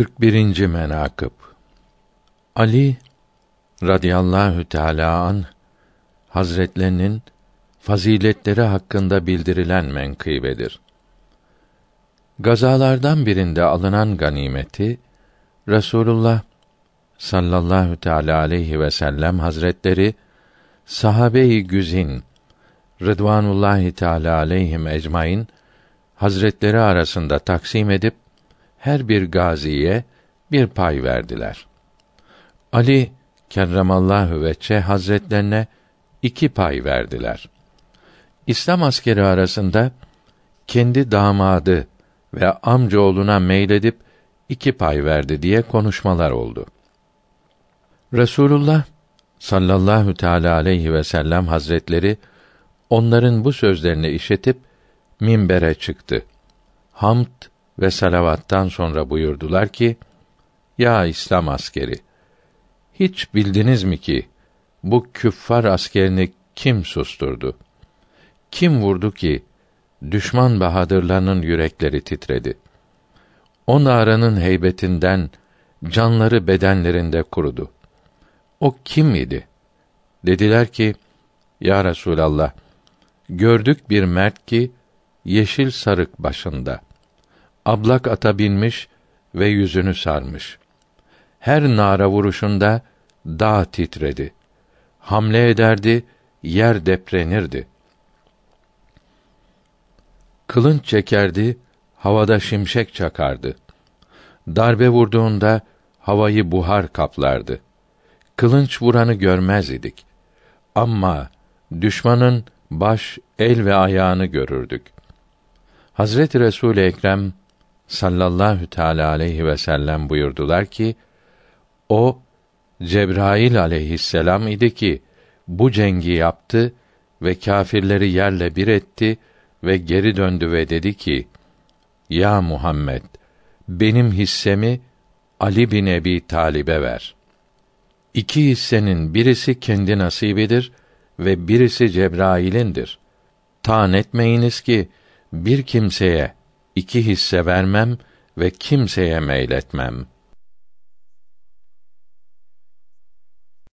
41. menakıb Ali radıyallahu teala an Hazretlerinin faziletleri hakkında bildirilen menkıbedir. Gazalardan birinde alınan ganimeti Resulullah sallallahu teala aleyhi ve sellem hazretleri sahabe-i güzin Rıdvanullahi Teala aleyhim ecmaîn hazretleri arasında taksim edip her bir gaziye bir pay verdiler. Ali kerremallahu veçe hazretlerine iki pay verdiler. İslam askeri arasında kendi damadı ve amcaoğluna meyledip iki pay verdi diye konuşmalar oldu. Resulullah sallallahu teala aleyhi ve sellem hazretleri onların bu sözlerini işitip minbere çıktı. Hamd ve salavattan sonra buyurdular ki: Ya İslam askeri, hiç bildiniz mi ki bu küffar askerini kim susturdu? Kim vurdu ki düşman bahadırlarının yürekleri titredi? O naranın heybetinden canları bedenlerinde kurudu. O kim idi? Dediler ki, Ya Resulallah, gördük bir mert ki, yeşil sarık başında. Ablak ata binmiş ve yüzünü sarmış. Her nara vuruşunda dağ titredi. Hamle ederdi, yer deprenirdi. Kılınç çekerdi, havada şimşek çakardı. Darbe vurduğunda havayı buhar kaplardı. Kılınç vuranı görmez idik. Ama düşmanın baş, el ve ayağını görürdük. Hazreti Resul Ekrem sallallahu teala aleyhi ve sellem buyurdular ki o Cebrail aleyhisselam idi ki bu cengi yaptı ve kâfirleri yerle bir etti ve geri döndü ve dedi ki: Ya Muhammed, benim hissemi Ali bin Ebi Talib'e ver. İki hissenin birisi kendi nasibidir ve birisi Cebrail'indir. Tan etmeyiniz ki bir kimseye iki hisse vermem ve kimseye meyletmem.''